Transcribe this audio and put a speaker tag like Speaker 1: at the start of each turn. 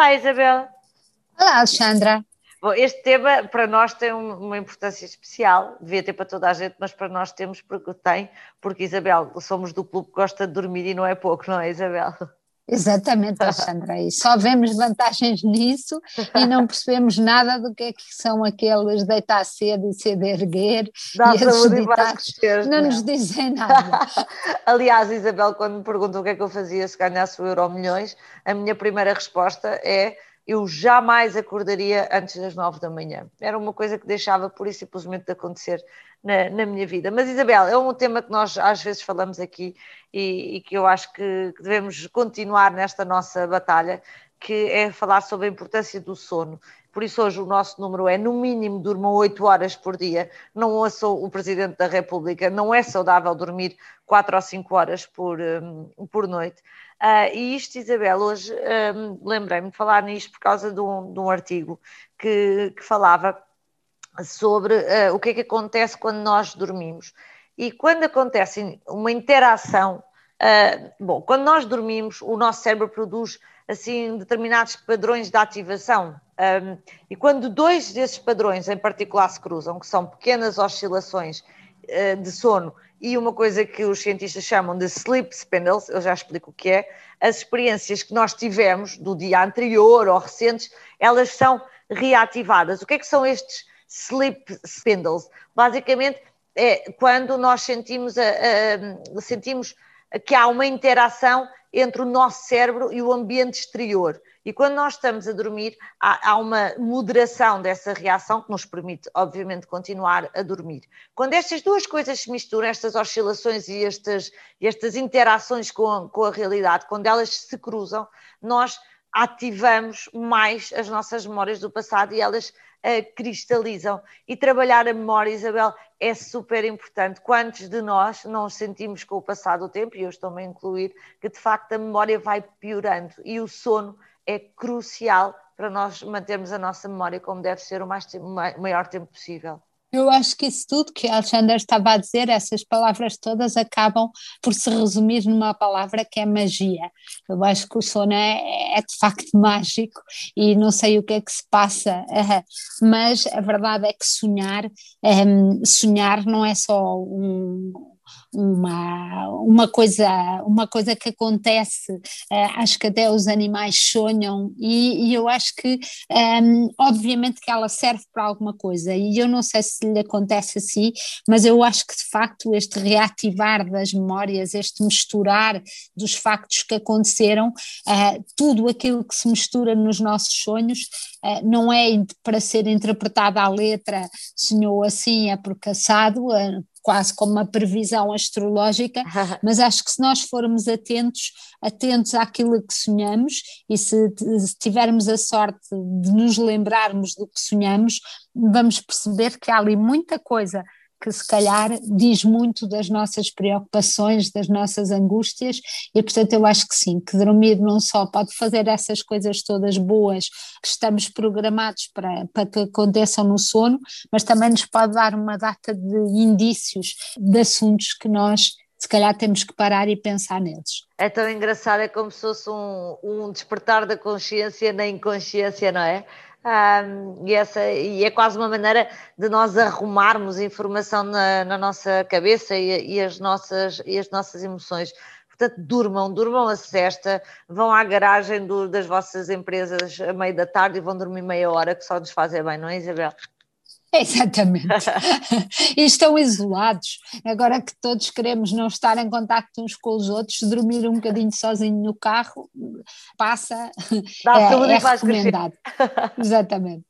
Speaker 1: Olá, Isabel.
Speaker 2: Olá, Alexandra.
Speaker 1: Bom, este tema para nós tem uma importância especial, devia ter para toda a gente, mas para nós temos porque tem, porque Isabel, somos do clube que gosta de dormir e não é pouco, não é, Isabel?
Speaker 2: Exatamente, Alexandra, e só vemos vantagens nisso e não percebemos nada do que é que são aqueles deitar cedo e cedo erguer
Speaker 1: Dá
Speaker 2: e esses ditados não
Speaker 1: é?
Speaker 2: nos dizem nada.
Speaker 1: Aliás, Isabel, quando me perguntam o que é que eu fazia se ganhasse o Euro Milhões, a minha primeira resposta é eu jamais acordaria antes das nove da manhã. Era uma coisa que deixava por e simplesmente de acontecer na, na, minha vida. Mas, Isabel, é um tema que nós às vezes falamos aqui e, e que eu acho que, devemos continuar nesta nossa batalha, que é falar sobre a importância do sono. Por isso, hoje o nosso número é: no mínimo, durmam 8 horas por dia. Não ouçam o Presidente da República, não é saudável dormir 4 ou 5 horas por, um, por noite. Uh, e isto, Isabel, hoje um, lembrei-me de falar nisto por causa de um, de um artigo que, que, falava sobre uh, o que é que acontece quando nós dormimos. E quando acontece uma interação, uh, bom, quando nós dormimos, o nosso cérebro produz assim determinados padrões de ativação. Um, e quando dois desses padrões em particular se cruzam, que são pequenas oscilações uh, de sono e uma coisa que os cientistas chamam de sleep spindles, eu já explico o que é, as experiências que nós tivemos do dia anterior ou recentes, elas são reativadas. O que é que são estes sleep spindles? Basicamente é quando nós sentimos, a, a, sentimos que há uma interação entre o nosso cérebro e o ambiente exterior. E quando nós estamos a dormir, há, há, uma moderação dessa reação que nos permite, obviamente, continuar a dormir. Quando estas duas coisas se misturam, estas oscilações e estas, estas interações com com a realidade, quando elas se cruzam, nós ativamos mais as nossas memórias do passado e elas uh, cristalizam. E trabalhar a memória, Isabel, é super importante. Quantos de nós não sentimos com o passar do tempo, e eu estou-me a incluir, que de facto a memória vai piorando e o sono é crucial para nós mantermos a nossa memória como deve ser o mais, maior tempo possível.
Speaker 2: Eu acho que isso tudo que a Alexandra estava a dizer, essas palavras todas acabam por se resumir numa palavra que é magia. Eu acho que o sono é, é de facto mágico e não sei o que é que se passa, mas a verdade é que sonhar, sonhar não é só um, uma, uma, coisa, uma coisa que acontece, uh, acho que até os animais sonham, e, e eu acho que, um, ehm, obviamente, que ela serve para alguma coisa, e eu não sei se lhe acontece assim, mas eu acho que de facto este reativar das memórias, este misturar dos factos que aconteceram, uh, tudo aquilo que se mistura nos nossos sonhos, uh, não é para ser interpretada à letra, sonhou assim, é porque assado, quase como uma previsão astrológica, mas acho que se nós formos atentos, atentos àquilo que sonhamos e se, se tivermos a sorte de nos lembrarmos do que sonhamos, vamos perceber que há ali muita coisa que se calhar diz muito das nossas preocupações, das nossas angústias, e portanto eu acho que sim, que dormir não só pode fazer essas coisas todas boas que estamos programados para, para que aconteçam no sono, mas também nos pode dar uma data de indícios de assuntos que nós se calhar temos que parar e pensar neles.
Speaker 1: É tão engraçado, é como se fosse um, um despertar da consciência na inconsciência, não é? Um, e, essa, e é quase uma maneira de nós arrumarmos informação na, na nossa cabeça e, e, as nossas, e as nossas emoções. Portanto, durmam, durmam a cesta, vão à garagem do, das vossas empresas a meio da tarde e vão dormir meia hora, que só nos fazem bem, não é, Isabel?
Speaker 2: Exatamente. e estão isolados. Agora que todos queremos não estar em contacto uns com os outros, dormir um bocadinho sozinho no carro, passa, Dá é, é recomendado. Exatamente.